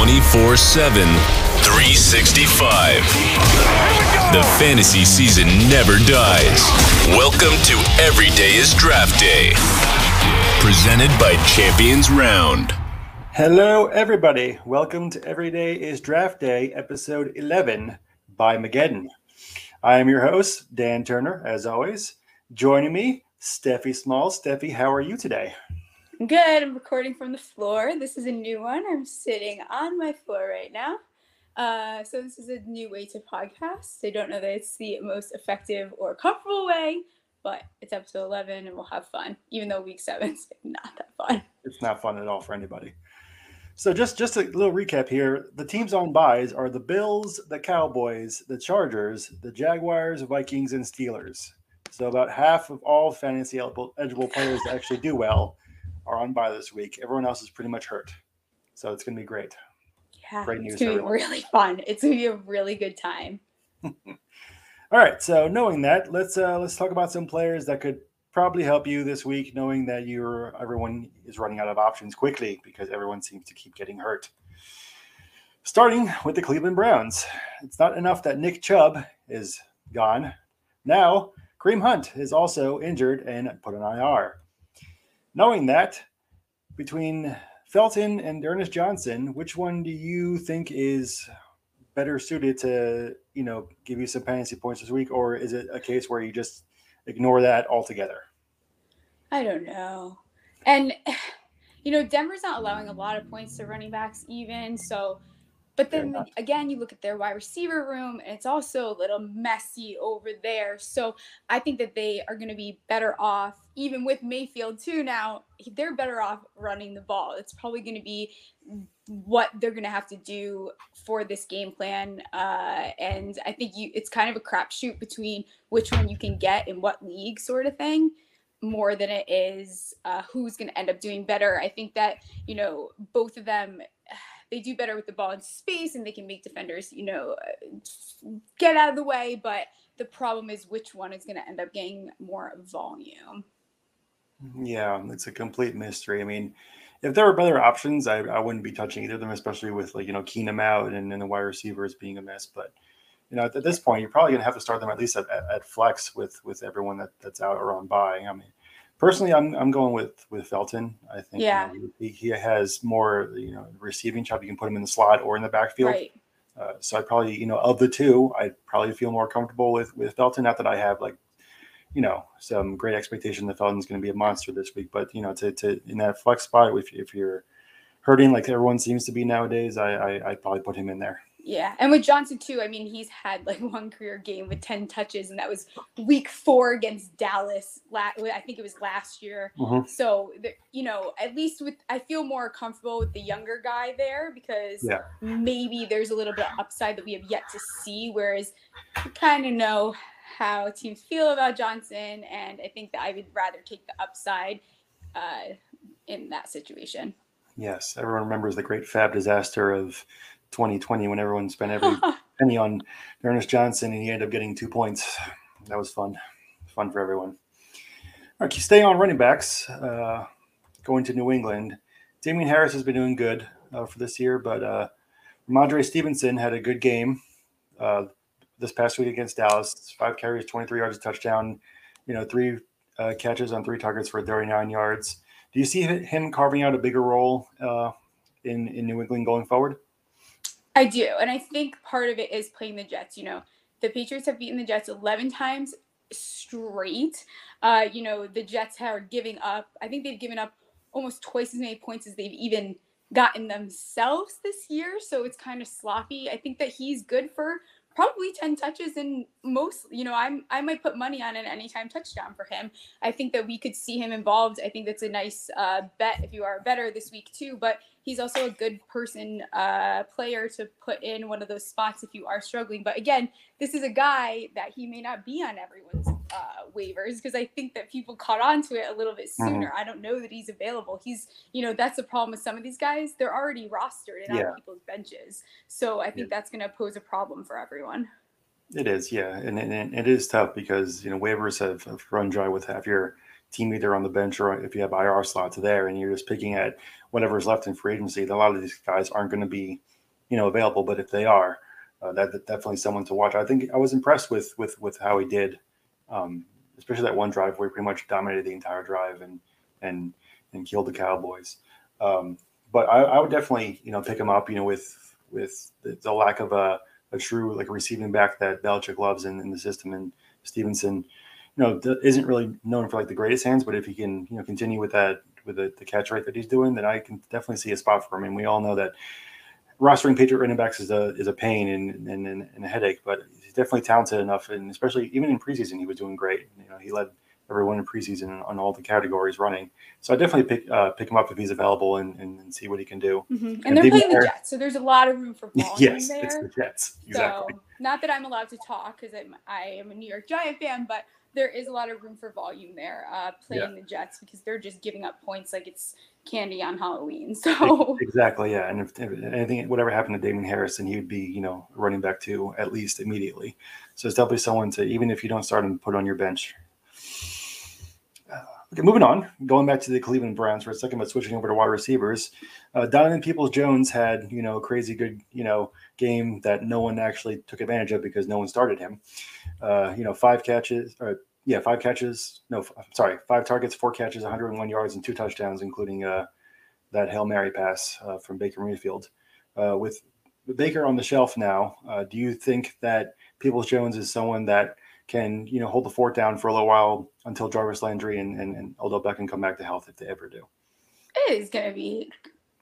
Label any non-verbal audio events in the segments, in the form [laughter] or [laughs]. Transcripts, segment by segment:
24 7, 365. The fantasy season never dies. Welcome to Every Day is Draft Day. Presented by Champions Round. Hello, everybody. Welcome to Every Day is Draft Day, episode 11 by Mageddon. I am your host, Dan Turner, as always. Joining me, Steffi Smalls. Steffi, how are you today? Good. I'm recording from the floor. This is a new one. I'm sitting on my floor right now. Uh, so this is a new way to podcast. I don't know that it's the most effective or comfortable way, but it's episode 11 and we'll have fun, even though week seven is [laughs] not that fun. It's not fun at all for anybody. So just just a little recap here. The teams on byes are the Bills, the Cowboys, the Chargers, the Jaguars, Vikings, and Steelers. So about half of all fantasy eligible players actually do well are on bye this week. Everyone else is pretty much hurt. So it's going to be great. Yeah, great news. It's going to be really fun. It's going to be a really good time. [laughs] All right. So knowing that, let's uh, let's talk about some players that could probably help you this week, knowing that you're everyone is running out of options quickly because everyone seems to keep getting hurt. Starting with the Cleveland Browns, it's not enough that Nick Chubb is gone. Now Kareem Hunt is also injured and put on IR. Knowing that, between Felton and Ernest Johnson, which one do you think is better suited to, you know, give you some fantasy points this week, or is it a case where you just ignore that altogether? I don't know. And [sighs] you know, Denver's not allowing a lot of points to running backs even, so but then again, you look at their wide receiver room, and it's also a little messy over there. So I think that they are going to be better off, even with Mayfield too. Now they're better off running the ball. It's probably going to be what they're going to have to do for this game plan. Uh, and I think you, it's kind of a crapshoot between which one you can get in what league, sort of thing more than it is uh, who's going to end up doing better. I think that, you know, both of them they do better with the ball in space and they can make defenders, you know, uh, get out of the way. But the problem is which one is going to end up getting more volume. Yeah, it's a complete mystery. I mean, if there were better options, I, I wouldn't be touching either of them, especially with like, you know, Keenum out and, and the wide receivers being a mess. But, you know, at, at this point, you're probably going to have to start them at least at, at, at, flex with with everyone that, that's out or on bye. I mean, Personally, I'm I'm going with with Felton. I think yeah. You know, he, he, has more you know receiving chop. You can put him in the slot or in the backfield. Right. Uh, so I probably you know of the two, I probably feel more comfortable with with Felton. Not that I have like you know some great expectation that Felton's going to be a monster this week, but you know to to in that flex spot if if you're hurting like everyone seems to be nowadays, I I I'd probably put him in there. Yeah, and with Johnson too. I mean, he's had like [laughs] one career game with ten touches, and that was Week Four against Dallas. I think it was last year. Mm-hmm. So you know, at least with I feel more comfortable with the younger guy there because yeah. maybe there's a little bit of upside that we have yet to see. Whereas, kind of know how teams feel about Johnson, and I think that I would rather take the upside uh, in that situation. Yes, everyone remembers the great FAAB disaster of 2020 when everyone spent every [laughs] penny on Ernest Johnson and he ended up getting two points. That was fun, fun for everyone. All right, stay on running backs. Uh, going to New England, Damien Harris has been doing good uh, for this year, but uh, Rhamondre Stevenson had a good game uh, this past week against Dallas. Five carries, 23 yards, a touchdown. You know, three uh, catches on three targets for 39 yards. Do you see him carving out a bigger role uh, in in New England going forward? I do. And I think part of it is playing the Jets. You know, the Patriots have beaten the Jets 11 times straight. Uh, you know, the Jets are giving up, I think they've given up almost twice as many points as they've even gotten themselves this year. So it's kind of sloppy. I think that he's good for probably 10 touches and most you know i'm i might put money on an anytime touchdown for him i think that we could see him involved i think that's a nice uh, bet if you are better this week too but he's also a good person uh, player to put in one of those spots if you are struggling. But again, this is a guy that he may not be on everyone's uh, waivers because I think that people caught on to it a little bit mm-hmm. sooner. Mm-hmm. I don't know that he's available. He's, you know, that's the problem with some of these guys. They're already rostered and yeah. on people's benches. So I think yeah. that's going to pose a problem for everyone. It is, yeah, and, and, it is tough because you know waivers have, have run dry with half your team either on the bench or if you have IR slots there, and you're just picking at whatever's left in free agency. A lot of these guys aren't going to be, you know, available. But if they are, uh, that, that, definitely someone to watch. I think I was impressed with with with how he did, um, especially that one drive where he pretty much dominated the entire drive and and and killed the Cowboys. Um, but I, I, would definitely you know pick him up. You know, with with the, the lack of a, a true like receiving back that Belichick loves in, in the system and Stevenson you know isn't really known for like the greatest hands, but if he can you know continue with that with the, the catch rate that he's doing, then I can definitely see a spot for him. And we all know that rostering Patriot running backs is a is a pain and, and, and a headache, but he's definitely talented enough. And especially even in preseason, he was doing great. You know, he led everyone in preseason on all the categories running. So I definitely pick uh, pick him up if he's available and, and, and see what he can do. Mm-hmm. And, and, they're playing the Jets, so there's a lot of room for volume [laughs] yes, there. it's the Jets. Exactly. So not that I'm allowed to talk because I am a New York Giant fan, but there is a lot of room for volume there uh, playing yeah. the Jets because they're just giving up points like it's candy on Halloween. [laughs] So exactly, yeah. And if, if anything, whatever happened to Damien Harrison, he would be, you know, running back to at least immediately. So it's definitely someone to, even if you don't start him, put on your bench. Uh, okay, moving on, going back to the Cleveland Browns for a second, but switching over to wide receivers. Uh, Donovan Peoples Jones had, you know, a crazy good, you know, game that no one actually took advantage of because no one started him. Uh, you know, five catches, or yeah, five catches. No, sorry, five targets, four catches, 101 yards, and two touchdowns, including uh, that hail mary pass uh, from Baker Mayfield. Uh, with Baker on the shelf now, uh, do you think that Peoples Jones is someone that can you know hold the fort down for a little while until Jarvis Landry and, and, and Odell Beckham come back to health if they ever do? It is going to be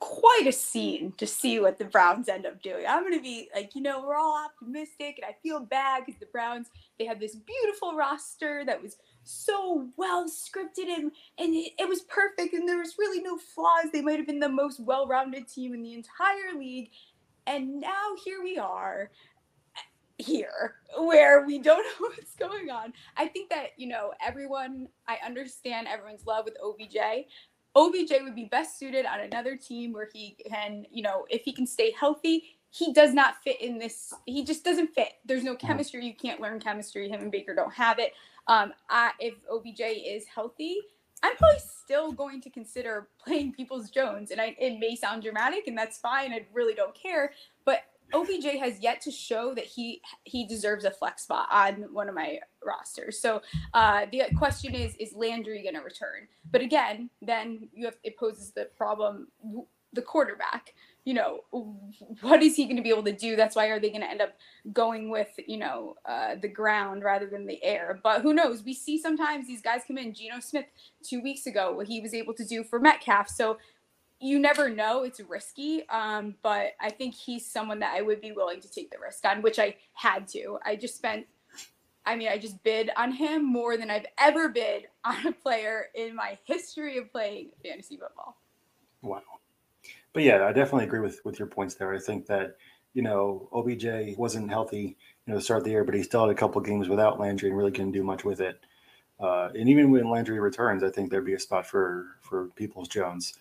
quite a scene to see what the Browns end up doing. I'm going to be like, you know, we're all optimistic, and I feel bad because the Browns they had this beautiful roster that was so well scripted and and it, it was perfect, and there was really no flaws. They might have been the most well-rounded team in the entire league, and now here we are here where we don't know [laughs] what's going on. I think that, you know, everyone, I understand everyone's love with OBJ, OBJ would be best suited on another team where he can, you know, if he can stay healthy, he does not fit in this. He just doesn't fit. There's no mm-hmm. chemistry. You can't learn chemistry. Him and Baker don't have it. Um, I, if OBJ is healthy, I'm probably still going to consider playing Peoples Jones, and I, it may sound dramatic, and that's fine. I really don't care. OBJ has yet to show that he he deserves a flex spot on one of my rosters. So uh, the question is, is Landry going to return? But again, then you have it poses the problem the quarterback. You know, what is he going to be able to do? That's why are they going to end up going with you know uh, the ground rather than the air? But who knows? We see sometimes these guys come in. Geno Smith two weeks ago, what he was able to do for Metcalf. So you never know. It's risky, um, but I think he's someone that I would be willing to take the risk on, which I had to. I just spent, I mean, I just bid on him more than I've ever bid [laughs] on a player in my history of playing fantasy football. Wow. But yeah, I definitely agree with with your points there. I think that you know OBJ wasn't healthy, you know, to start the year, but he still had a couple games without Landry and really couldn't do much with it. Uh, and even when Landry returns, I think there'd be a spot for for Peoples Jones.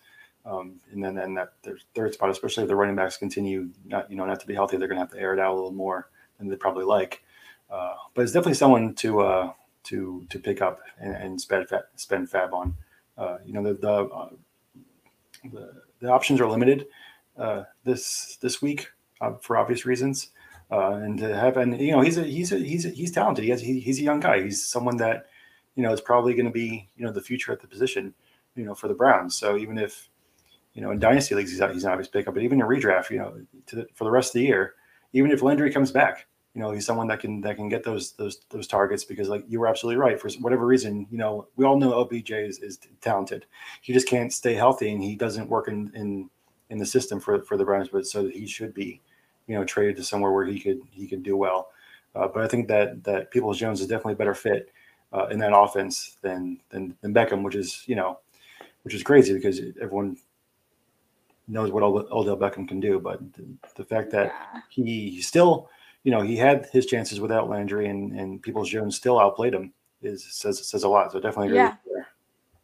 Um, and then, then that their third spot, especially if the running backs continue not, you know, not to be healthy, they're going to have to air it out a little more than they probably like. Uh, but it's definitely someone to uh, to to pick up and, and spend spend FAAB on. Uh, you know, the the, uh, the, the options are limited uh, this this week uh, for obvious reasons. and to have and you know he's a he's a he's a, he's talented. He has he, he's a young guy. He's someone that you know is probably going to be you know the future at the position you know for the Browns. So even if you know, in dynasty leagues, he's, he's an obvious pickup, but even in redraft, you know, the, for the rest of the year, even if Landry comes back, you know, he's someone that can that can get those those those targets because, like you were absolutely right. For whatever reason, you know, we all know OBJ is, is talented. He just can't stay healthy, and he doesn't work in in in the system for for the Browns. But so that he should be, you know, traded to somewhere where he could he could do well. Uh, but I think that that Peoples Jones is definitely a better fit uh, in that offense than than than Beckham, which is you know, which is crazy because everyone knows what Odell Beckham can do. But the, the fact that yeah. he still, you know, he had his chances without Landry, and and Peoples Jones still outplayed him is says says a lot. So definitely agree. Yeah.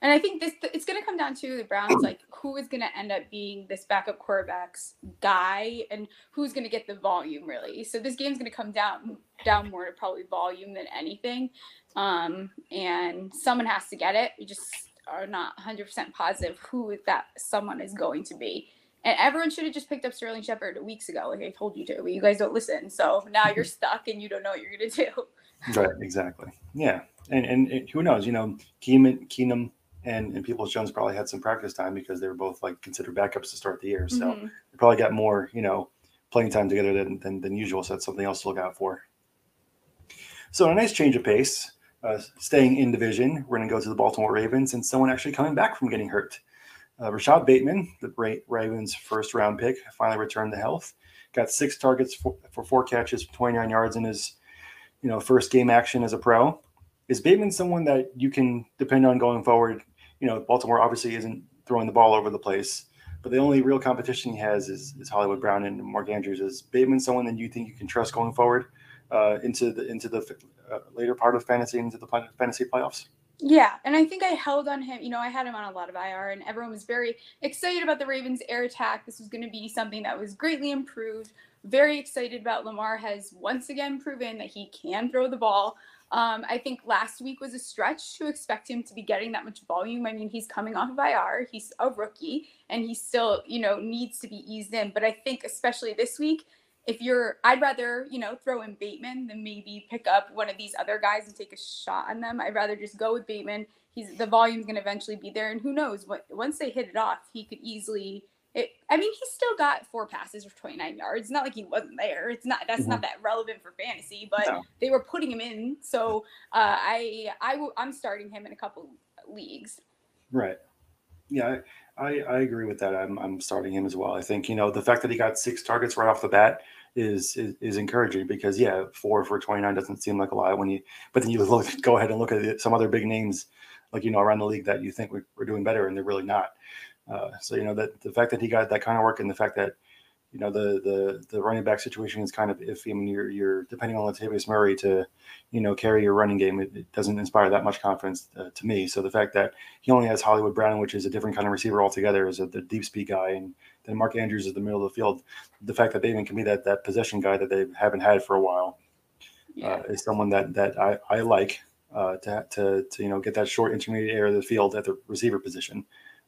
And I think this it's going to come down to the Browns, like who is going to end up being this backup quarterback's guy, and who's going to get the volume really. So this game's going to come down down more to probably volume than anything, um, and someone has to get it. We just are not 100% positive who that someone is going to be. And everyone should have just picked up Sterling Shepard weeks ago, like I told you to, but you guys don't listen. So now you're stuck and you don't know what you're going to do. [laughs] Right, exactly. Yeah. And, and, and who knows, you know, Keenum, Keenum and, and Peoples Jones probably had some practice time because they were both like considered backups to start the year. So mm-hmm. they probably got more, you know, playing time together than, than, than usual. So that's something else to look out for. So a nice change of pace. Uh, staying in division, we're going to go to the Baltimore Ravens and someone actually coming back from getting hurt. Uh, Rashod Bateman, the Ravens' first round pick, finally returned to health. Got six targets for, for four catches, 29 yards in his, you know, first game action as a pro. Is Bateman someone that you can depend on going forward? You know, Baltimore obviously isn't throwing the ball over the place, but the only real competition he has is, is Hollywood Brown and Mark Andrews. Is Bateman someone that you think you can trust going forward uh, into the into the uh, later part of fantasy into the fantasy playoffs? Yeah, and I think I held on him. You know, I had him on a lot of IR, and everyone was very excited about the Ravens' air attack. This was going to be something that was greatly improved. Very excited about Lamar has once again proven that he can throw the ball. Um, I think last week was a stretch to expect him to be getting that much volume. I mean, he's coming off of IR, he's a rookie, and he still, you know, needs to be eased in. But I think, especially this week, if you're I'd rather, you know, throw in Bateman than maybe pick up one of these other guys and take a shot on them. I'd rather just go with Bateman. He's the volume's going to eventually be there and who knows what once they hit it off, he could easily it, I mean, he still got four passes for 29 yards. It's not like he wasn't there. It's not that's mm-hmm. not that relevant for fantasy, but no. they were putting him in. So uh, I I w- I'm starting him in a couple leagues. Right. Yeah, I, I agree with that. I'm, I'm starting him as well. I think you know the fact that he got six targets right off the bat is is, is encouraging because yeah, four for 29 doesn't seem like a lot when you. But then you [laughs] look, go ahead and look at some other big names like you know around the league that you think we, are doing better and they're really not. Uh, so you know that the fact that he got that kind of work and the fact that you know the the the running back situation is kind of iffy. I mean, you're you're depending on Latavius Murray to, you know, carry your running game. It, it doesn't inspire that much confidence uh, to me. So the fact that he only has Hollywood Brown, which is a different kind of receiver altogether, is a, the deep speed guy, and then Mark Andrews is the middle of the field. The fact that Bateman can be that that possession guy that they haven't had for a while yeah. uh, is someone that that I I like. Uh, to, to, to you know get that short intermediate area of the field at the receiver position,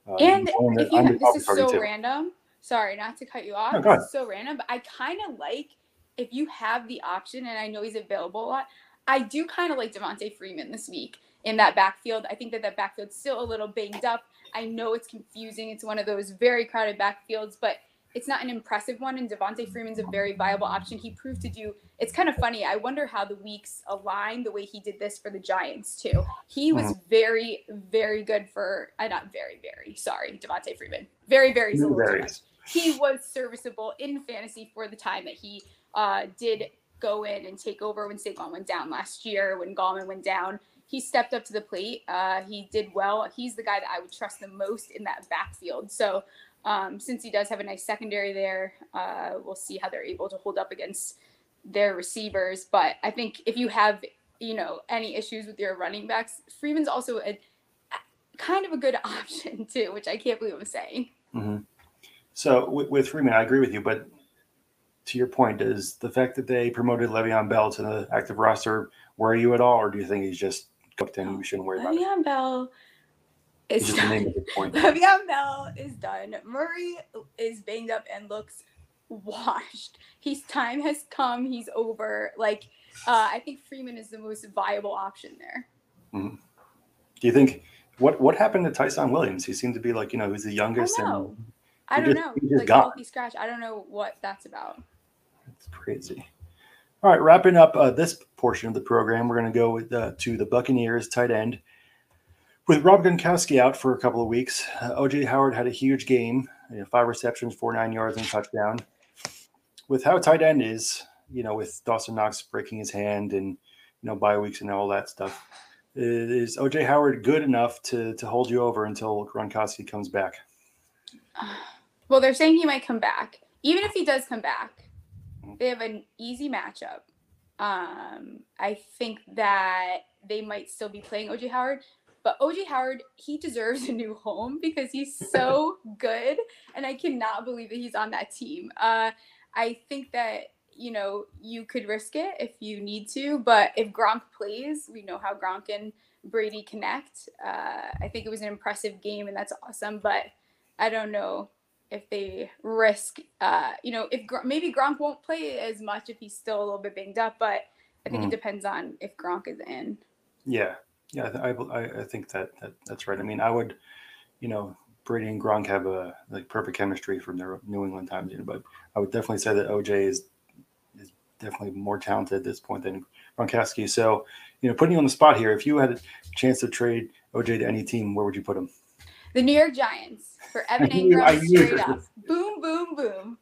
uh, and if you, this is so too. random sorry, not to cut you off. No, so random, but I kind of like if you have the option, and I know he's available a lot. I do kind of like Devonta Freeman this week in that backfield. I think that that backfield's still a little banged up. I know it's confusing. It's one of those very crowded backfields, but it's not an impressive one. And Devonta Freeman's a very viable option. He proved to do. It's kind of funny. I wonder how the weeks align the way he did this for the Giants too. He was mm-hmm. very, very good for. I uh, not very, very. Sorry, Devonta Freeman. Very, very. very he was serviceable in fantasy for the time that he uh, did go in and take over when Saquon went down last year, when Gallman went down. He stepped up to the plate. Uh, he did well. He's the guy that I would trust the most in that backfield. So um, since he does have a nice secondary there, uh, we'll see how they're able to hold up against their receivers. But I think if you have, you know, any issues with your running backs, Freeman's also a kind of a good [laughs] option too, which I can't believe I'm saying. Mm-hmm. So with, with, Freeman, I agree with you, but to your point, does the fact that they promoted Le'Veon Bell to the active roster worry you at all, or do you think he's just cooked and we shouldn't worry Le'Veon about it? Bell is done. Le'Veon [laughs] Bell is done. Murray is banged up and looks washed. His time has come. He's over. Like uh, I think Freeman is the most viable option there. Mm-hmm. Do you think what what happened to Ty'Son Williams? He seemed to be like you know he's the youngest and I don't just, know. Like healthy scratch. I don't know what that's about. That's crazy. All right, wrapping up uh, this portion of the program, we're going to go with, uh, to the Buccaneers tight end. With Rob Gronkowski out for a couple of weeks, uh, OJ Howard had a huge game, you know, five receptions, four nine yards, and touchdown. With how tight end is, you know, with Dawson Knox breaking his hand and you know bye weeks and all that stuff, is OJ Howard good enough to to hold you over until Gronkowski comes back? [sighs] Well, they're saying he might come back. Even if he does come back, they have an easy matchup. Um, I think that they might still be playing OJ Howard, but OJ Howard, he deserves a new home because he's so [laughs] good, and I cannot believe that he's on that team. Uh, I think that you know you could risk it if you need to, but if Gronk plays, we know how Gronk and Brady connect. Uh, I think it was an impressive game, and that's awesome. But I don't know if they risk, uh, you know, if Gr- maybe Gronk won't play as much if he's still a little bit banged up. But I think Mm. it depends on if Gronk is in. Yeah, yeah, I, I, I think that, that that's right. I mean, I would, you know, Brady and Gronk have a like perfect chemistry from their New England times, you know, but I would definitely say that OJ is is definitely more talented at this point than Gronkowski. So, you know, putting you on the spot here, if you had a chance to trade OJ to any team, where would you put him? The New York Giants for [laughs] Evan Engram straight up. Boom, boom, boom.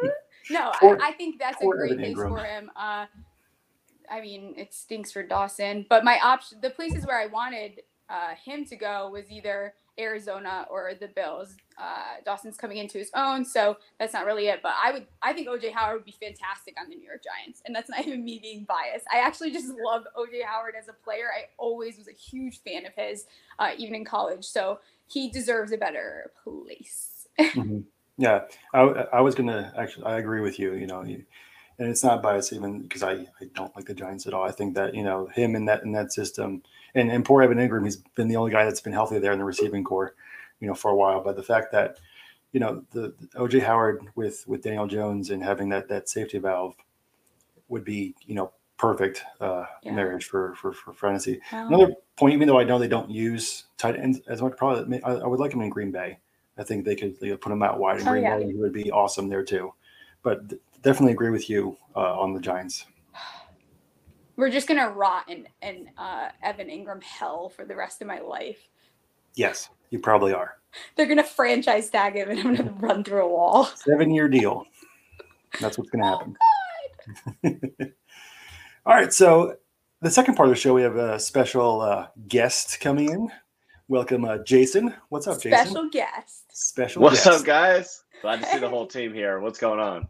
[laughs] no, I, I think that's a great Evan case Engram. for him. Uh, I mean, it stinks for Dawson, but my option, the places where I wanted uh, him to go was either Arizona or the Bills. Uh, Dawson's coming into his own, so that's not really it. But I would, I think OJ Howard would be fantastic on the New York Giants, and that's not [laughs] even me being biased. I actually just love OJ Howard as a player. I always was a huge fan of his, uh, even in college. So he deserves a better place. [laughs] Mhm. Yeah, I, I was gonna actually. I agree with you. You know, and it's not bias even because I, I don't like the Giants at all. I think that you know him in that in that system, and and poor Evan Engram, he's been the only guy that's been healthy there in the receiving core, you know, for a while. But the fact that you know the, the OJ Howard with with Daniel Jones and having that that safety valve would be you know perfect uh, Yeah. marriage for for for fantasy. Another point, even though I know they don't use tight ends as much, probably I, I would like him in Green Bay. I think they could they could put him out wide in Oh, Green yeah. Bay. He would be awesome there too. But definitely agree with you uh, on the Giants. we're just gonna rot in, in uh, Evan Engram hell for the rest of my life. Yes, you probably are. They're gonna franchise tag him, and I'm gonna run through a wall. Seven year deal. That's what's going to happen. [laughs] All right. So the second part of the show, we have a special uh, guest coming in. Welcome, uh, Jason. What's up, Jason? Special guest. Special What's guest. up, guys? Glad to see the [laughs] whole team here. What's going on?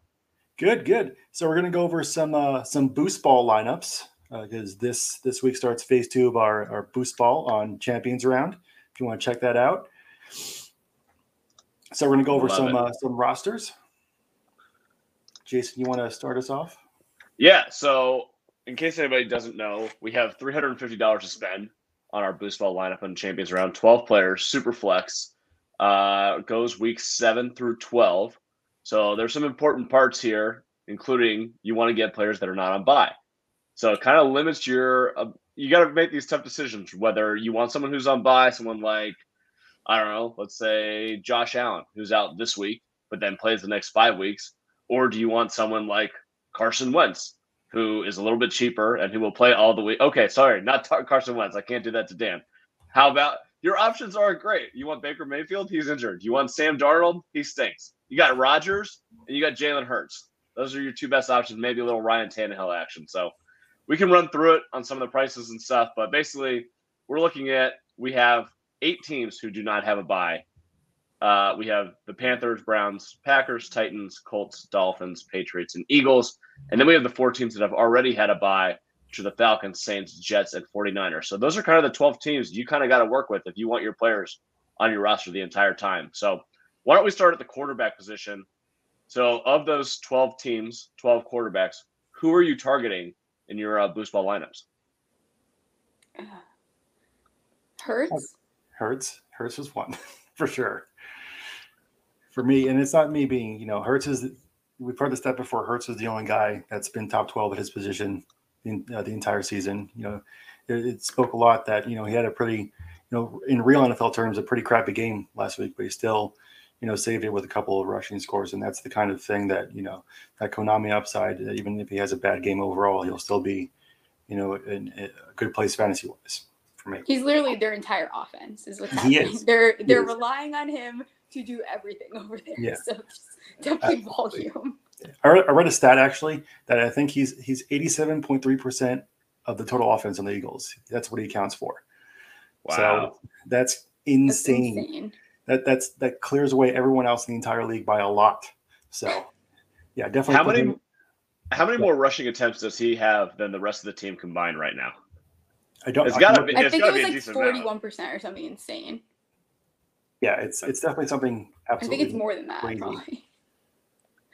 Good, good. So we're gonna go over some uh, some boost ball lineups because this this week starts phase two of our, our boost ball on Champions Round. If you want to check that out. So we're gonna go over Love some uh, some rosters. Jason, you want to start us off? Yeah. So, in case anybody doesn't know, we have three hundred and fifty dollars to spend on our boost ball lineup on Champions Round. Twelve players, super flex. Uh, goes week seven through twelve. So there's some important parts here, including you want to get players that are not on bye. So it kind of limits your. Uh, you got to make these tough decisions whether you want someone who's on bye, someone like I don't know, let's say Josh Allen, who's out this week, but then plays the next five weeks, or do you want someone like Carson Wentz, who is a little bit cheaper and who will play all the week? Okay, sorry, not Carson Wentz. I can't do that to Dan. How about your options aren't great? You want Baker Mayfield? He's injured. You want Sam Darnold? He stinks. You got Rodgers and you got Jalen Hurts. Those are your two best options. Maybe a little Ryan Tannehill action. So we can run through it on some of the prices and stuff. But basically, we're looking at we have eight teams who do not have a bye. Uh, we have the Panthers, Browns, Packers, Titans, Colts, Dolphins, Patriots, and Eagles. And then we have the four teams that have already had a bye, which are the Falcons, Saints, Jets, and 49ers. So those are kind of the 12 teams you kind of got to work with if you want your players on your roster the entire time. So why don't we start at the quarterback position? So of those 12 teams, 12 quarterbacks, who are you targeting in your uh, boost ball lineups? [sighs] Hurts. Hurts. Hurts was one [laughs] for sure. For me, and it's not me being, you know, Hurts is. We've heard this step before. Hurts is the only guy that's been top twelve at his position in uh, the entire season. You know, it, it spoke a lot that you know he had a pretty, you know, in real NFL terms, a pretty crappy game last week, but he still, you know, saved it with a couple of rushing scores, and that's the kind of thing that you know that Konami upside. That even if he has a bad game overall, he'll still be, you know, in, in a good place fantasy wise for me. He's literally their entire offense. Is what's He is. They're they're is. relying on him to do everything over there. Yeah. [laughs] So just definitely volume. I read, I read a stat actually that I think he's he's eighty seven point three percent of the total offense on the Eagles. That's what he accounts for. So that's That's insane. insane. That that's that clears away everyone else in the entire league by a lot. So yeah, definitely. How many him- how many more rushing attempts does he have than the rest of the team combined right now? I don't. It's gotta can- be- I think it was like forty one percent or something insane. Yeah, it's it's definitely something. Absolutely I think it's more than that. crazy. Probably.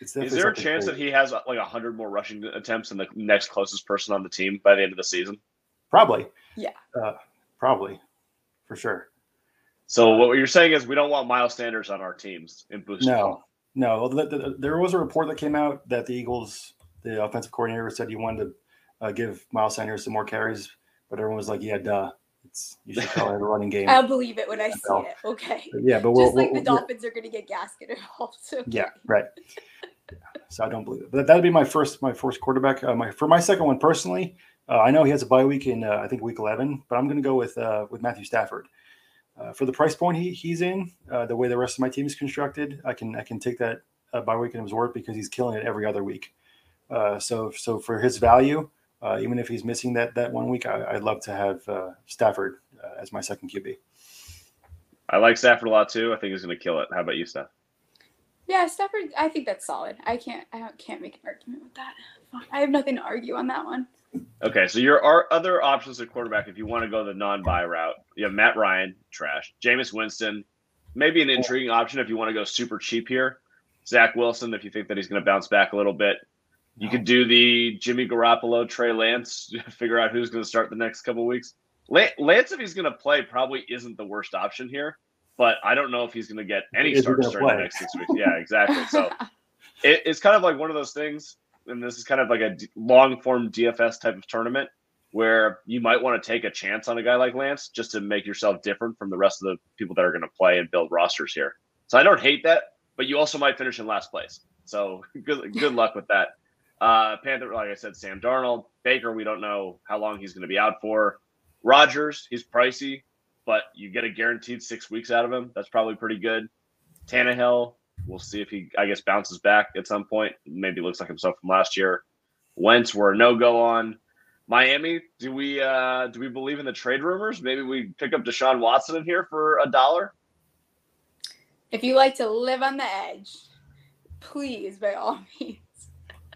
It's Is there a something chance that he has uh, like a hundred more rushing attempts than the next closest person on the team by the end of the season? Probably. Yeah. Uh, probably, for sure. So what you're saying is we don't want Miles Sanders on our teams in boost. No, no. The, the, there was a report that came out that the Eagles, the offensive coordinator, said he wanted to uh, give Miles Sanders some more carries, but everyone was like, "Yeah, duh." It's you should call have a running game. [laughs] I'll believe it when I see it. Okay. But yeah, but we'll, Just like we'll- the we'll- Dolphins are going to get gasketed involved. So Yeah, right. So I don't believe it. But that'd be my first, my first quarterback. Uh, my for my second one personally, uh, I know he has a bye week in uh, I think week eleven, but I'm going to go with uh, with Matthew Stafford. Uh, for the price point he, he's in, uh, the way the rest of my team is constructed, I can I can take that bye week and absorb because he's killing it every other week. So so for his value, even if he's missing that that one week, I, I'd love to have Stafford as my second QB. I like Stafford a lot too. I think he's going to kill it. How about you, Steph? Yeah, Stafford. I think that's solid. I can't. I can't make an argument with that. I have nothing to argue on that one. Okay, so your are other options at quarterback if you want to go the non-bye route. You have Matt Ryan, trash. Jameis Winston, maybe an intriguing option if you want to go super cheap here. Zach Wilson, if you think that he's going to bounce back a little bit. You could do the Jimmy Garoppolo, Trey Lance, [laughs] figure out who's going to start the next couple weeks. Lance, if he's going to play, probably isn't the worst option here, but I don't know if he's going to get any Is he starts gonna during the next six weeks. Yeah, exactly. So [laughs] it, it's kind of like one of those things, and this is kind of like a d- long form DFS type of tournament where you might want to take a chance on a guy like Lance just to make yourself different from the rest of the people that are going to play and build rosters here. So I don't hate that, but you also might finish in last place. So [laughs] good good luck with that. Uh, Panther, like I said, Sam Darnold, Baker, we don't know how long he's going to be out for. Rodgers, he's pricey, but you get a guaranteed six weeks out of him. That's probably pretty good. Tannehill, we'll see if he, I guess, bounces back at some point. Maybe looks like himself from last year. Wentz, we're a no go on. Miami, do we uh do we believe in the trade rumors? Maybe we pick up Deshaun Watson in here for a dollar. if you like to live on the edge, please, by all means.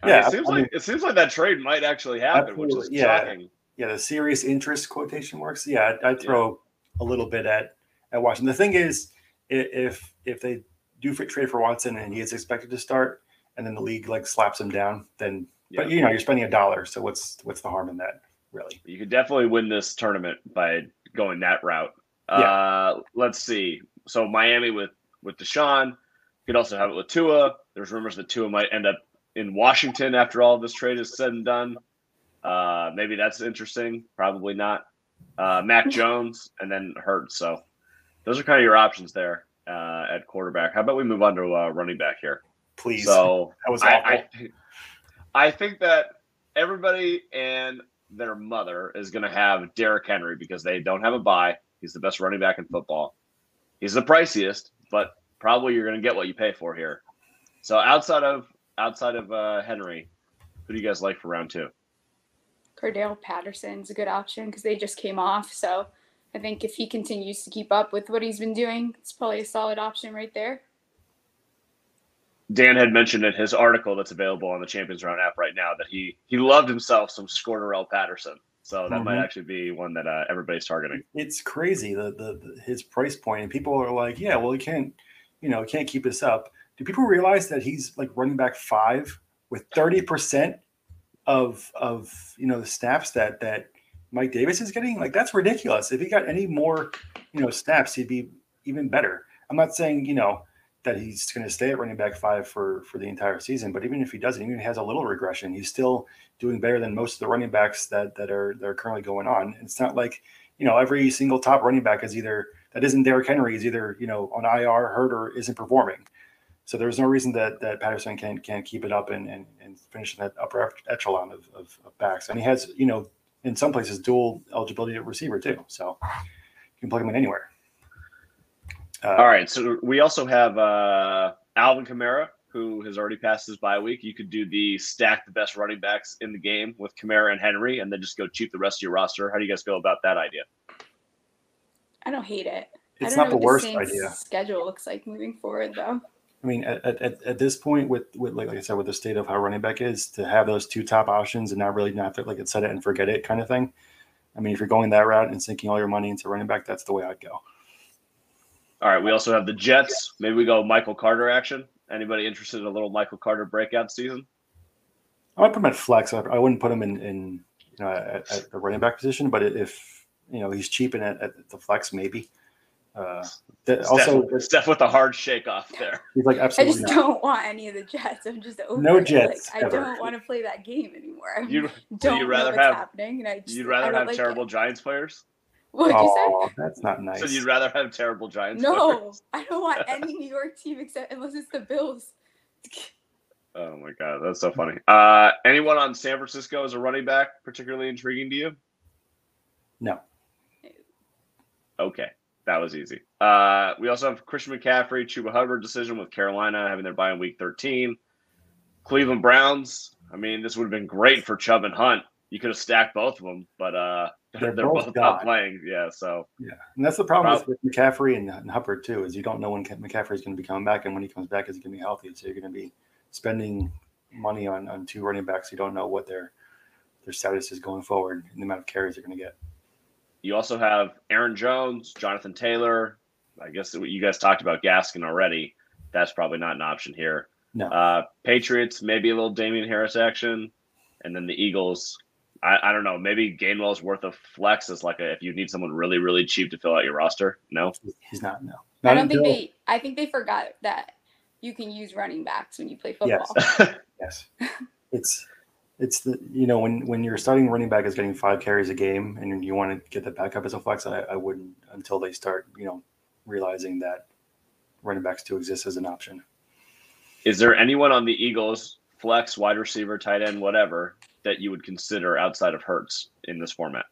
I mean, Yeah, it seems I like it seems like that trade might actually happen, which is yeah. shocking. yeah, the serious interest quotation marks. Yeah, I'd, I'd throw a little bit at at Washington. The thing is, if if they do fit trade for Watson and he is expected to start, and then the league like slaps him down, then but you know you're spending a dollar, so what's what's the harm in that? Really? You could definitely win this tournament by going that route. Uh, let's see. So Miami with with Deshaun. You could also have it with Tua. There's rumors that Tua might end up in Washington after all this trade is said and done. Uh, maybe that's interesting. Probably not. Uh, Mac [laughs] Jones and then Hurts. So those are kind of your options there uh, at quarterback. How about we move on to uh, running back here? Please. So [laughs] that was awful. I, I, I think that everybody and their mother is going to have Derrick Henry because they don't have a bye. He's the best running back in football. He's the priciest, but probably you're going to get what you pay for here. So outside of outside of uh, Henry, who do you guys like for round two? Cordarrelle Patterson's a good option because they just came off. So I think if he continues to keep up with what he's been doing, it's probably a solid option right there. Dan had mentioned in his article that's available on the Champions Round app right now that he he loved himself some Cordarrelle Patterson. So that might Mhm. actually be one that uh, everybody's targeting. it's crazy the, the the his price point, and people are like, yeah, well, he can't, you know, he can't keep this up. Do people realize that he's like running back five with thirty percent of of you know the snaps that that Mike Davis is getting? Like that's ridiculous. If he got any more, you know, snaps, he'd be even better. I'm not saying you know that he's going to stay at running back five for for the entire season, but even if he doesn't, even if he has a little regression, he's still doing better than most of the running backs that that are that are currently going on. It's not like you know every single top running back is either that isn't Derrick Henry is either you know on IR, hurt, or isn't performing. So there's no reason that that Patterson can't can't keep it up and and, and finish in that upper echelon of, of, of backs. And he has you know in some places dual eligibility at receiver too, so you can plug him in anywhere. Uh, All right, so we also have uh, Alvin Kamara, who has already passed his bye week. You could do the stack the best running backs in the game with Kamara and Henry, and then just go cheap the rest of your roster. How do you guys feel about that idea? I don't hate it. It's I don't not know the what worst Saints idea. Schedule looks like moving forward though. I mean, at, at, at this point, with, with like, like I said, with the state of how running back is, to have those two top options and not really not to, like it set it and forget it kind of thing. I mean, if you're going that route and sinking all your money into running back, that's the way I'd go. All right, we also have the Jets. Maybe we go Michael Carter action. Anybody interested in a little Michael Carter breakout season? I would put him at flex. I, I wouldn't put him in, in you know at, at the running back position. But if you know he's cheaping at, at the flex maybe. Uh, that Steph, also, Steph with a hard shake off there. he's like absolutely. I just not. don't want any of the Jets. I'm just over No it. Jets, Like, I don't want to play that game anymore. I You'd, don't you'd rather know what's have- happening, and I just, you'd rather don't have like terrible It. Giants players? What did you say? Oh, that's not nice. So you'd rather have terrible Giants No, players? I don't want any New York team except unless it's the Bills. [laughs] Oh my god, that's so funny. Uh, anyone on San Francisco as a running back particularly intriguing to you? no. Okay, that was easy. Uh, we also have Christian McCaffrey, Chuba Hubbard decision with Carolina having their bye in week 13. Cleveland Browns. I mean, this would have been great for Chubb and Hunt. You could have stacked both of them, but uh, [laughs] they're, They're both, both not playing. Yeah, so Yeah, and that's the problem Prob- with, with McCaffrey and, and Hubbard too. Is you don't know when McCaffrey is going to be coming back, and when he comes back, is he going to be healthy? So you're going to be spending money on, on two running backs. You don't know what their their status is going forward, and the amount of carries they're going to get. You also have Aaron Jones, Jonathan Taylor. I guess that you guys talked about Gaskin already. That's probably not an option here. No. Uh, Patriots, maybe a little Damien Harris action, and then the Eagles. I, I don't know. Maybe Gainwell's worth of flex is like a, if you need someone really really cheap to fill out your roster. No, He's not. No, I don't think until- they. I think they forgot that you can use running backs when you play football. Yes, [laughs] Yes, it's it's the you know when when you're starting running back is getting five carries a game and you want to get the backup as a flex, I, I wouldn't until they start you know realizing that running backs do exist as an option. is there anyone on the Eagles flex, wide receiver, tight end, whatever that you would consider outside of Hurts in this format?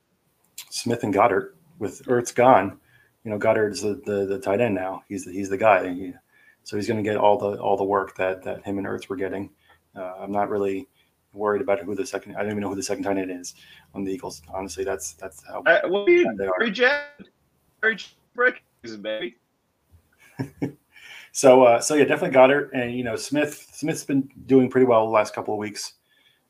Smith and Goedert with Ertz gone, you know Goedert's the, the, the tight end now. He's the, he's the guy. He- so he's going to get all the all the work that that him and Ertz were getting. Uh, I'm not really worried about who the second. I don't even know who the second tight end is on the Eagles. Honestly, that's that's how Uh, what are you, bad they are. Barry Jet? Break baby. [laughs] So uh, so yeah, definitely Goedert and you know Smith. Smith's been doing pretty well the last couple of weeks.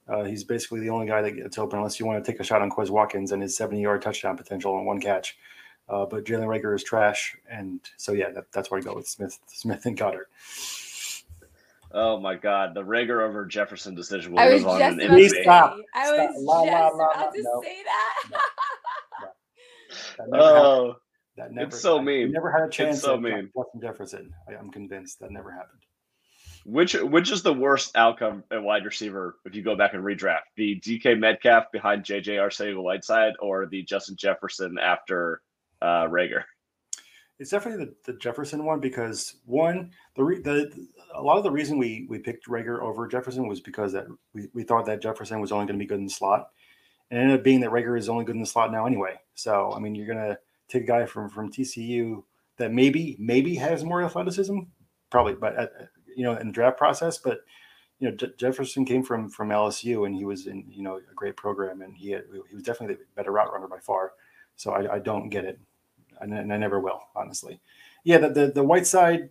Uh, he's basically the only guy that gets open unless you want to take a shot on Quez Watkins and his 70 yard touchdown potential on one catch. Uh, but Jalen Reagor is trash, and so yeah, that, that's where I go with Smith, Smith and Goedert. Oh my God, the Reagor over Jefferson decision will I live on just in about Please to say. infamy. stop. I Stop. was La, la, just la, about to no. say that. [laughs] That never happened. Oh, That never, it's so I- mean. never had a chance. so mean. Justin Jefferson. I, I'm convinced that never happened. which which is the worst outcome at wide receiver if you go back and redraft? The DK Metcalf behind JJ Arcega Whiteside or the Justin Jefferson after uh, Reagor? It's definitely the, the Jefferson one because one, the, re, the a lot of the reason we we picked Reagor over Jefferson was because that we, we thought that Jefferson was only going to be good in the slot, and ended up being that Reagor is only good in the slot now anyway. So I mean, you're gonna take a guy from from TCU that maybe maybe has more athleticism, probably, but at, you know in the draft process, but you know Je- Jefferson came from from LSU and he was in you know a great program and he had, he was definitely the better route runner by far. So I, I don't get it and I, and I never will, honestly. Yeah, the, the the Whiteside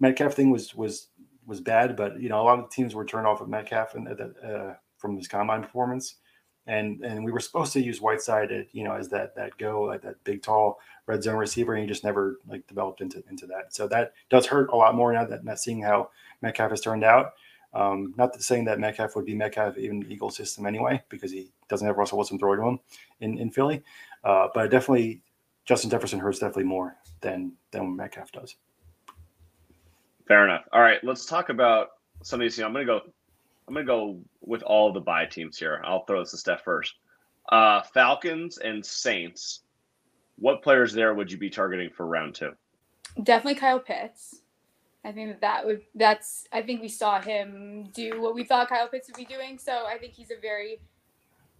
Metcalf thing was was was bad, but you know a lot of teams were turned off of Metcalf and uh, from his combine performance, and and we were supposed to use Whiteside at, you know as that that go like that big tall red zone receiver, and he just never like developed into into that. So that does hurt a lot more now that not seeing how Metcalf has turned out. Um, not saying that Metcalf would be Metcalf even the Eagle system anyway, because he doesn't have Russell Wilson throwing to him in, in Philly. Uh, but definitely Justin Jefferson hurts definitely more than than Metcalf does. Fair enough. All right, let's talk about some of these. I'm gonna go. I'm gonna go with all the bye teams here. I'll throw this to Steph first. Uh, Falcons and Saints. What players there would you be targeting for round two? Definitely Kyle Pitts. I think that, that would that's I think we saw him do what we thought Kyle Pitts would be doing. So I think he's a very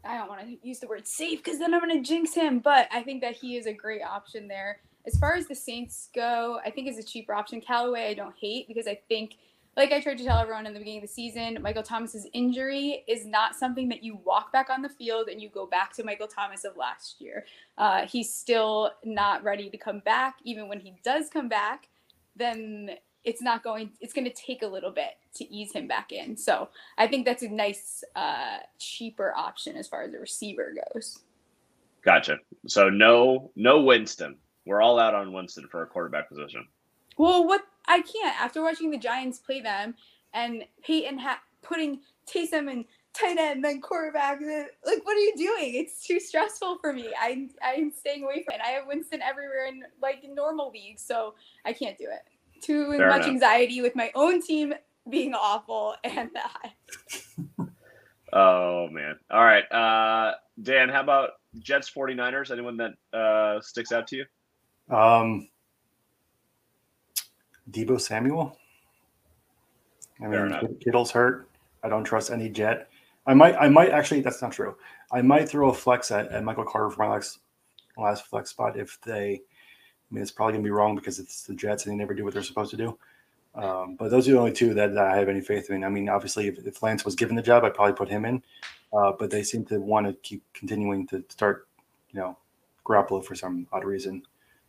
I don't want to use the word safe because then I'm going to jinx him, but I think that he is a great option there. As far as the Saints go, I think is a cheaper option. Callaway I don't hate because I think like I tried to tell everyone in the beginning of the season, Michael Thomas's injury is not something that you walk back on the field and you go back to Michael Thomas of last year. Uh, he's still not ready to come back. Even when he does come back, then it's not going. It's going to take a little bit to ease him back in. So I think that's a nice, uh, cheaper option as far as the receiver goes. Gotcha. So no, no Winston. We're all out on Winston for a quarterback position. Well, what I can't after watching the Giants play them and Peyton ha- putting Taysom and tight end, then quarterback. Then, like, what are you doing? It's too stressful for me. I I'm staying away from it. I have Winston everywhere in like normal leagues, so I can't do it. Too Fair much enough. anxiety with my own team being awful and that. [laughs] Oh man. All right. Uh Dan, how about Jets 49ers? Anyone that uh sticks out to you? Um, Deebo Samuel. I mean. Kittle's hurt. I don't trust any Jet. I might. I might actually. That's not true. I might throw a flex at, at Michael Carter for my last last flex spot if they. I mean, it's probably gonna be wrong because it's the Jets and they never do what they're supposed to do. Um, but those are the only two that, that I have any faith in. I mean, obviously, if, if Lance was given the job, I'd probably put him in. Uh, but they seem to want to keep continuing to start, you know, Garoppolo for some odd reason.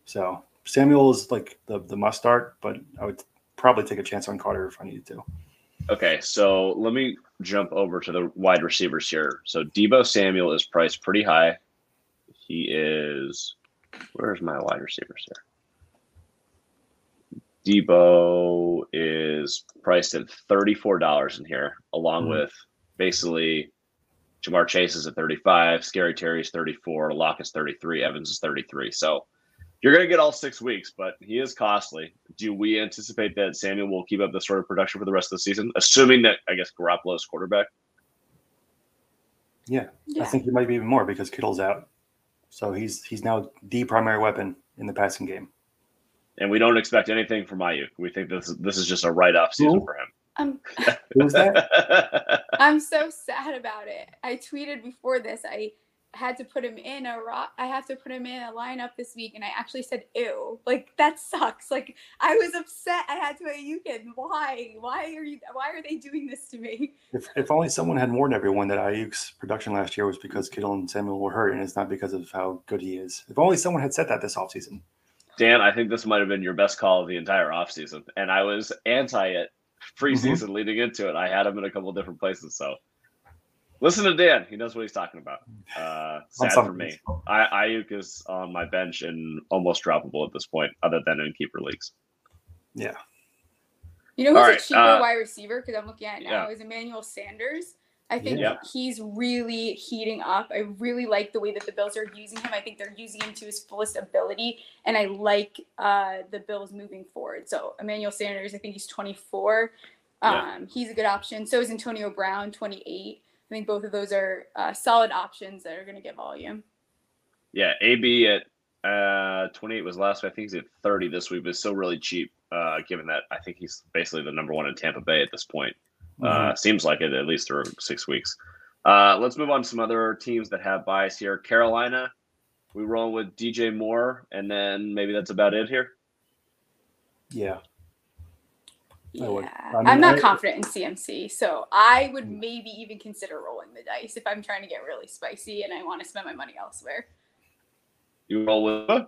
So Samuel is like the the must start, but I would probably take a chance on Carter if I needed to. Okay, so let me jump over to the wide receivers here. So Deebo Samuel is priced pretty high. He is where's my wide receivers here? Deebo is priced at $34 in here, along Mhm. with basically Ja'Marr Chase is at 35, Scary Terry's 34, Locke is 33, Evans is 33. So you're going to get all six weeks, but he is costly. Do we anticipate that Samuel will keep up this sort of production for the rest of the season, assuming that I guess Garoppolo is quarterback? Yeah, I think he might be even more because Kittle's out. So he's he's now the primary weapon in the passing game. And we don't expect anything from Aiyuk. We think this is, this is just a write-off season Who? for him. Um, I'm Who's that? [laughs] I'm so sad about it. I tweeted before this. I had to put him in a rock I have to put him in a lineup this week, and I actually said ew. Like that sucks. Like I was upset. I had to a you kid. Why? Why are you? Why are they doing this to me? if, if only someone had warned everyone that Aiyuk's production last year was because Kittle and Samuel were hurt, and it's not because of how good he is. If only someone had said that this offseason. Dan, I think this might have been your best call of the entire offseason. And I was anti it mm-hmm. preseason leading into it. I had him in a couple of different places. So listen to Dan. He knows what he's talking about. Uh, sad for me. I, Aiyuk is on my bench and almost droppable at this point, other than in keeper leagues. Yeah. You know who's All a right, cheaper uh, wide receiver? Because I'm looking at it now Yeah. is Emmanuel Sanders. I think Yeah. he's really heating up. I really like the way that the Bills are using him. I think they're using him to his fullest ability, and I like uh, the Bills moving forward. So Emmanuel Sanders, I think he's 24. Um, Yeah. He's a good option. So is Antonio Brown, 28. I think both of those are uh, solid options that are going to get volume. Yeah, AB at uh, 28 was last week. I think he's at 30 this week, but it's still really cheap, uh, given that I think he's basically the number one in Tampa Bay at this point. Mm-hmm. Uh, seems like it, at least through six weeks. Uh, let's move on to some other teams that have byes here. Carolina, we roll with DJ Moore, and then maybe that's about it here. yeah. Yeah, I would. I I'm mean, not I- confident in CMC, so I would Mm. maybe even consider rolling the dice if I'm trying to get really spicy and I want to spend my money elsewhere. You roll with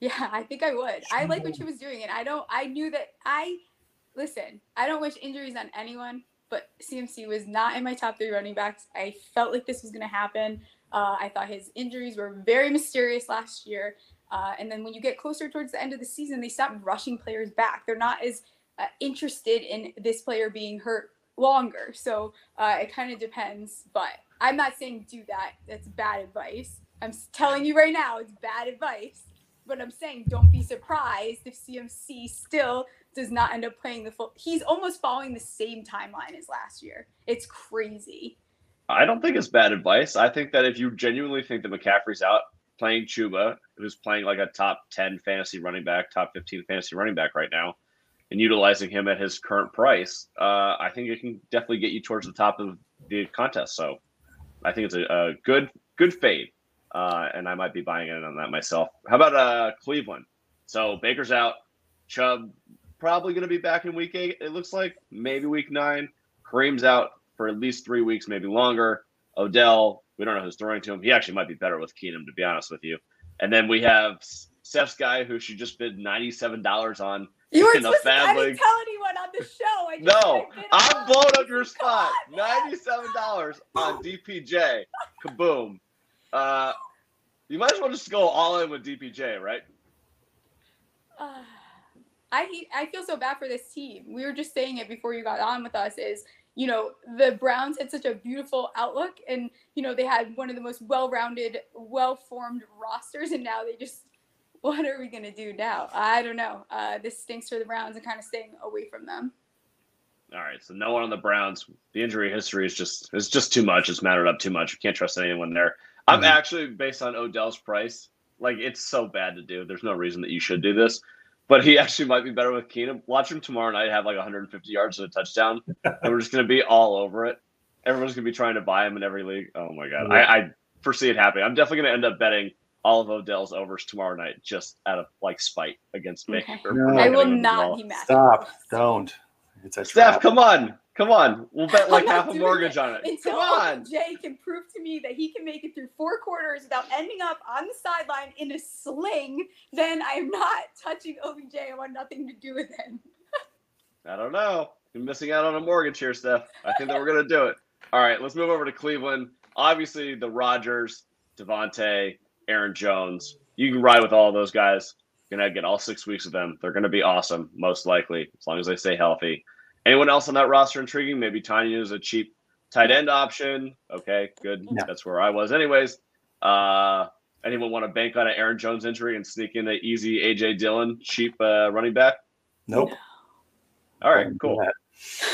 Yeah, I think I would. I like what she was doing, and I don't. I knew that I listen. I don't wish injuries on anyone, but CMC was not in my top three running backs. I felt like this was going to happen. Uh, I thought his injuries were very mysterious last year, uh, and then when you get closer towards the end of the season, they stop rushing players back. They're not as uh, interested in this player being hurt longer. So uh, it kind of depends, but I'm not saying do that. That's bad advice. I'm telling you right now, it's bad advice. But I'm saying don't be surprised if CMC still does not end up playing the full. He's almost following the same timeline as last year. It's crazy. I don't think it's bad advice. I think that if you genuinely think that McCaffrey's out playing Chuba, who's playing like a top 10 fantasy running back, top 15 fantasy running back right now, and utilizing him at his current price, uh, I think it can definitely get you towards the top of the contest. So I think it's a, a good good fade, uh, and I might be buying in on that myself. How about uh, Cleveland? So Baker's out, Chubb probably going to be back in week eight. It looks like maybe week nine. Kareem's out for at least three weeks, maybe longer. Odell, we don't know who's throwing to him. He actually might be better with Keenum, to be honest with you. And then we have Steph's guy who she just bid ninety-seven dollars on. You a supposed to. I didn't tell anyone on the show. I No, I'm blown up your spot. Ninety-seven dollars [laughs] on DPJ. Kaboom. Uh, you might as well just go all in with DPJ, right? Uh, I hate- I feel so bad for this team. We were just saying it before you got on with us. Is you know, the Browns had such a beautiful outlook and, you know, they had one of the most well rounded, well formed rosters. And now they just, [laughs] what are we going to do now? I don't know. Uh, this stinks for the Browns and kind of staying away from them. All right, so no one on the Browns. The injury history is just it's just too much. It's mattered up too much. You can't trust anyone there. I'm mm-hmm. actually based on Odell's price. Like it's so bad to do. There's no reason that you should do this but he [laughs] actually might be better with Keenum. Watch him tomorrow night have like 150 yards and a touchdown, and [laughs] we're just going to be all over it. Everyone's going to be trying to buy him in every league. Oh my god, yeah. I, I, foresee it happening. I'm definitely going to end up betting all of Odell's overs tomorrow night just out of like spite against me. Okay. No, I will not be mad. Stop! Don't. It's a Steph, come on. Come on, we'll bet like half a mortgage on it. Until Come on. Jay can prove to me that he can make it through four quarters without ending up on the sideline in a sling, then I am not touching OBJ. I want nothing to do with him. [laughs] I don't know. You're missing out on a mortgage here, Steph. I think that we're gonna do it. All right, let's move over to Cleveland. Obviously, the Rodgers, Davante, Aaron Jones. You can ride with all those guys. You're gonna get all six weeks of them. They're gonna be awesome, most likely, as long as they stay healthy. Anyone else on that roster intriguing? Maybe Tonyan is a cheap tight end option. Okay, good. Yeah. That's where I was, anyways. Uh, anyone want to bank on an Aaron Jones injury and sneak in an easy AJ Dillon cheap uh, running back? Nope. All right, cool.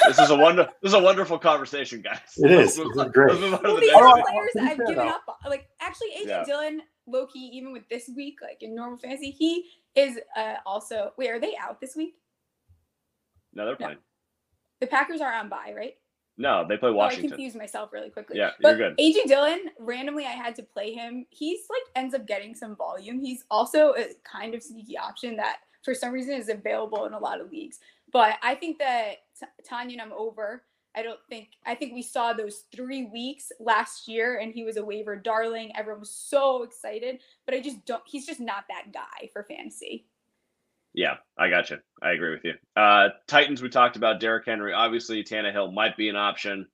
this is a wonder. This is a wonderful conversation, guys. It is. [laughs] It's great. Well, these are players I've given up. On. Like actually, AJ yeah. Dillon, Loki, even with this week, like in normal fantasy, he is uh, also. Wait, are they out this week? No, they're playing. The Packers are on bye, right? No, they play Washington. Oh, I confused myself really quickly. Yeah, but you're good. AJ Dillon, randomly, I had to play him. He's like ends up getting some volume. He's also a kind of sneaky option that for some reason is available in a lot of leagues. But I think that T- Tonyan, and I'm over. I don't think I think we saw those three weeks last year, and he was a waiver darling. Everyone was so excited, but I just don't. He's just not that guy for fantasy. Yeah, I got you. I agree with you. Uh, Titans, we talked about Derrick Henry. Obviously, Tannehill might be an option.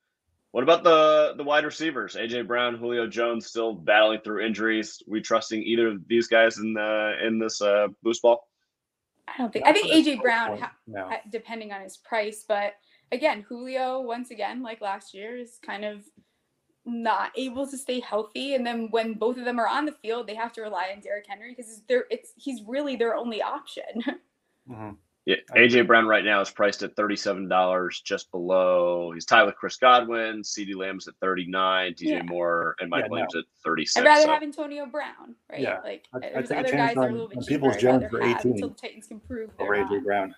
What about the the wide receivers? AJ Brown, Julio Jones, still battling through injuries. We trusting either of these guys in the in this uh, boost ball? I don't think. I think AJ Brown, no. depending on his price, but again, Julio once again, like last year, is kind of not able to stay healthy. And then when both of them are on the field, they have to rely on Derrick Henry because they're it's he's really their only option. [laughs] Mm-hmm. Yeah, AJ Brown right now is priced at thirty-seven dollars, just below. He's tied with Chris Godwin, CeeDee Lamb's at thirty-nine, DJ yeah. Moore, and Mike yeah, Williams no. at thirty-six. I'd rather so. have Antonio Brown, right? Yeah, like I, there's I other guys that are a little bit cheaper. Peoples-Jones for eighteen until the Titans can prove over AJ Brown.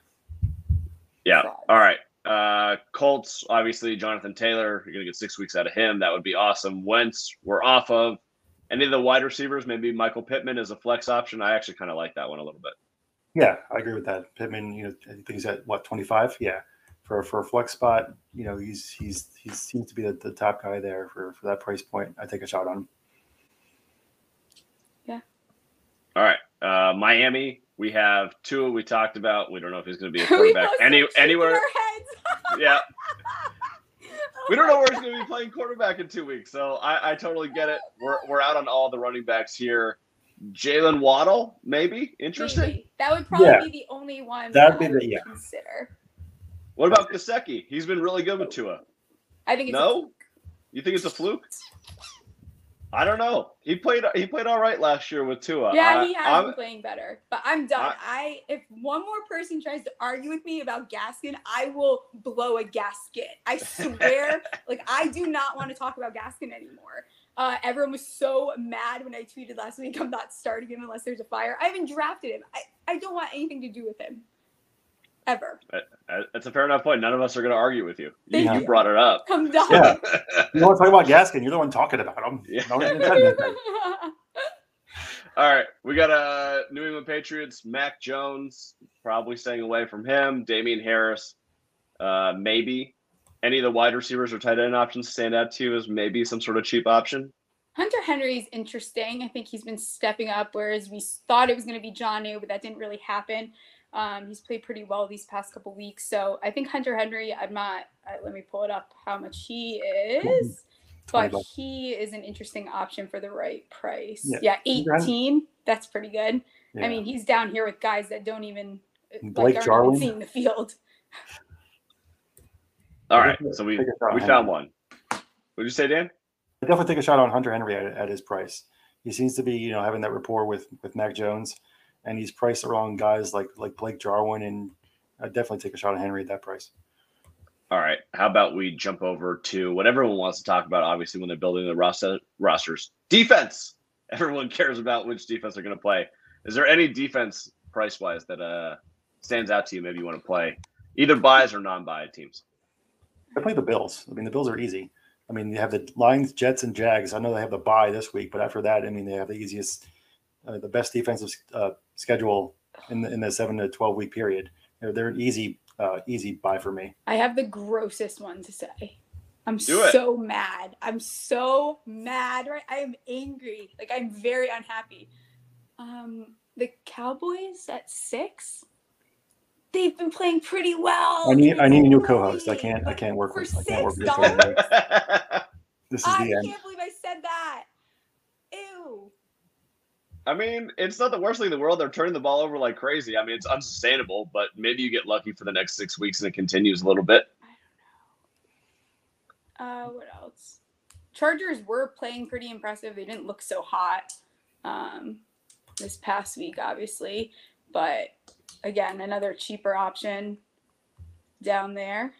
Yeah. All right. Uh, Colts, obviously, Jonathan Taylor, you're going to get six weeks out of him. That would be awesome. Wentz, we're off of. Any of the wide receivers, maybe Michael Pittman is a flex option. I actually kind of like that one a little bit. Yeah, I agree with that. Pittman, you know, I think he's at what 25. Yeah, for for a flex spot, you know, he's he's he seems to be the, the top guy there for for that price point. I take a shot on him. Yeah. All right, uh, Miami. We have Tua. We talked about. We don't know if he's going to be a [laughs] quarterback any anywhere. [laughs] yeah. Oh we don't know where he's going to be playing quarterback in two weeks, so I, I totally get it. We're, we're out on all the running backs here. Jaylen Waddle, maybe interesting. Maybe. That would probably yeah. be the only one that'd that be the yeah. consider. What about Gesicki? He's been really good with Tua. I think it's no. You think it's a fluke? I don't know. He played he played all right last year with Tua. Yeah, I, he has I'm, been playing better. But I'm done. I, I, if one more person tries to argue with me about Gaskin, I will blow a gasket. I swear. [laughs] like I do not want to talk about Gaskin anymore. Uh, everyone was so mad when I tweeted last week. I'm not starting him unless there's a fire. I haven't drafted him. I, I don't want anything to do with him ever. That's a fair enough point. None of us are going to argue with you. You, you. brought it up. I'm done. Yeah. [laughs] you want to talk about Gaskin? You're the one talking about him. Yeah. [laughs] All right, we got a uh, New England Patriots. Mac Jones probably staying away from him. Damien Harris, uh, maybe. Any of the wide receivers or tight end options stand out to you as maybe some sort of cheap option? Hunter Henry is interesting. I think he's been stepping up, whereas we thought it was going to be Jonnu, but that didn't really happen. Um, he's played pretty well these past couple weeks. So I think Hunter Henry, I'm not, uh, let me pull it up how much he is, but he is an interesting option for the right price. Yeah, yeah 18. That's pretty good. Yeah. I mean, he's down here with guys that don't even, Blake like, aren't seeing the field. All I right, think so we take a shot on we found one. What did you say, Dan? I definitely take a shot on Hunter Henry at, at his price. He seems to be, you know, having that rapport with with Mac Jones, and he's priced around guys like like Blake Jarwin, and I definitely take a shot on Henry at that price. All right. How about we jump over to what everyone wants to talk about? Obviously, when they're building the roster rosters, defense. Everyone cares about which defense they're going to play. Is there any defense price wise that uh stands out to you? Maybe you want to play either byes or non-bye teams. I play the Bills. I mean, the Bills are easy. I mean, you have the Lions, Jets, and Jags. I know they have the buy this week, but after that, I mean, they have the easiest, uh, the best defensive uh, schedule in the in the seven to twelve week period. They're, they're an easy, uh, easy buy for me. I have the grossest one to say. I'm Do it. so mad. I'm so mad. Right? I am angry. Like I'm very unhappy. Um, the Cowboys at six. They've been playing pretty well. I need, I need a new co-host. I can't, I can't work for with, I can't work with this. This is I the end. I can't believe I said that. I mean, it's not the worst thing in the world. They're turning the ball over like crazy. I mean, it's unsustainable, but maybe you get lucky for the next six weeks and it continues a little bit. I don't Uh, what else? Chargers were playing pretty impressive. They didn't look so hot um, this past week, obviously, but again, another cheaper option down there.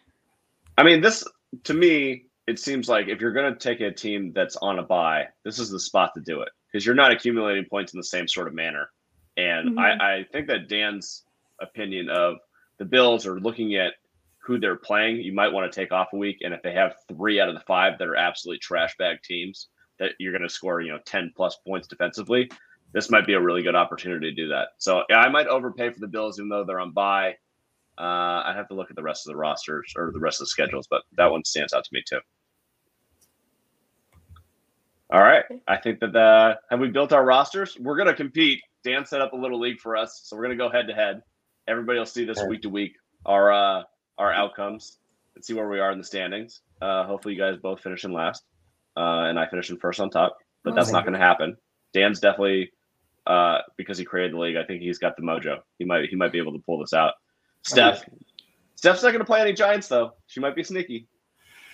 I mean, this to me, it seems like if you're going to take a team that's on a bye, this is the spot to do it because you're not accumulating points in the same sort of manner. And Mhm. I, I think that Dan's opinion of the Bills are looking at who they're playing. You might want to take off a week, and if they have three out of the five that are absolutely trash bag teams that you're going to score, you know, ten plus points defensively, this might be a really good opportunity to do that. So yeah, I might overpay for the Bills, even though they're on bye. Uh, I'd have to look at the rest of the rosters or the rest of the schedules, but that one stands out to me too. All right. I think that the have we built our rosters? We're gonna compete. Dan set up a little league for us, so we're gonna go head to head. Everybody will see this week to week our uh our outcomes and see where we are in the standings. Uh hopefully you guys both finish in last. Uh and I finish in first on top. But that's not gonna happen. Dan's definitely uh because he created the league, I think he's got the mojo. He might he might be able to pull this out. Steph. Steph's not gonna play any Giants though. She might be sneaky.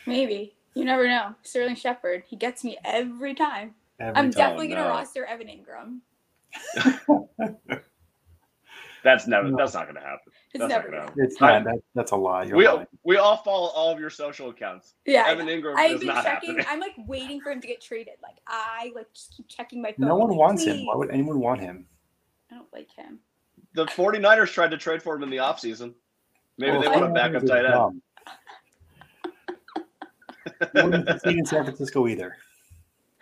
Maybe. You never know. Sterling Shepard, he gets me every time. Every I'm time. definitely going to no. roster Evan Engram. [laughs] That's never No. that's not gonna happen. It's That's never not gonna gonna It's not. That, that's a lie. You're We lying. we all follow all of your social accounts. Yeah. Evan. Engram I've is been not checking. happening. I'm like [laughs] waiting for him to get traded. Like I like just keep checking my phone. No one like, wants him. Why would anyone want him? I don't like him. The 49ers tried to trade for him in the offseason. Maybe Well, they want a 49ers backup tight end. Dumb. He wouldn't succeed in San Francisco either,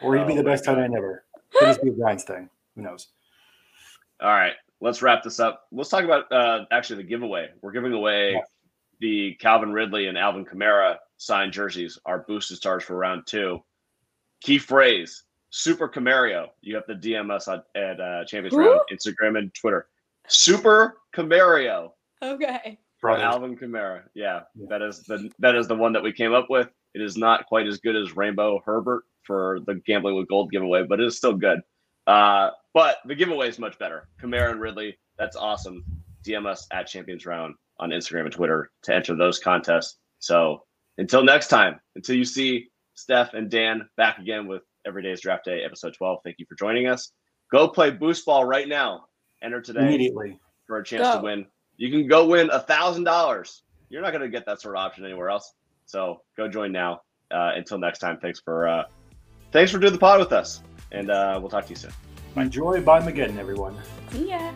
or he'd be Oh the best tight end ever. Could just be a Giants thing. Who knows? All right, let's wrap this up. Let's talk about uh, actually the giveaway. We're giving away Yeah. the Calvin Ridley and Alvin Kamara signed jerseys, our boosted stars for round two. Key phrase: Super Camario. You have to DM us on, at uh, Champions Who? Round, Instagram and Twitter. Super Camario. Okay. For Brothers. Alvin Kamara. Yeah, Yeah. that is the that is the one that we came up with. It is not quite as good as Rainbow Herbert for the gambling with gold giveaway, but it is still good. Uh, but the giveaway is much better. Kamara and Ridley, that's awesome. DM us at Champions Round on Instagram and Twitter to enter those contests. So until next time, until you see Steph and Dan back again with Everyday's Draft Day, episode 12. Thank you for joining us. Go play Boost Ball right now. Enter today Immediately. for a chance to win. You can go win a thousand dollars. You're not going to get that sort of option anywhere else. So go join now. Uh, until next time, thanks for uh, thanks for doing the pod with us, and uh, we'll talk to you soon. Enjoy by Mageddon, everyone. See ya.